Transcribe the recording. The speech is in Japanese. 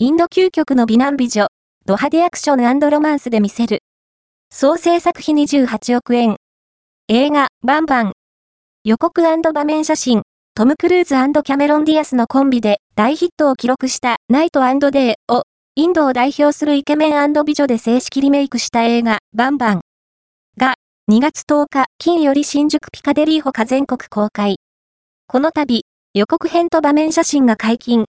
インド究極の美男美女、ド派手アクションロマンスで見せる。総制作費28億円。映画、バンバン。予告場面写真、トム・クルーズキャメロン・ディアスのコンビで大ヒットを記録したナイトデーを、インドを代表するイケメン美女で正式リメイクした映画、バンバン。が、2月10日、金より新宿ピカデリーホカ全国公開。この度、予告編と場面写真が解禁、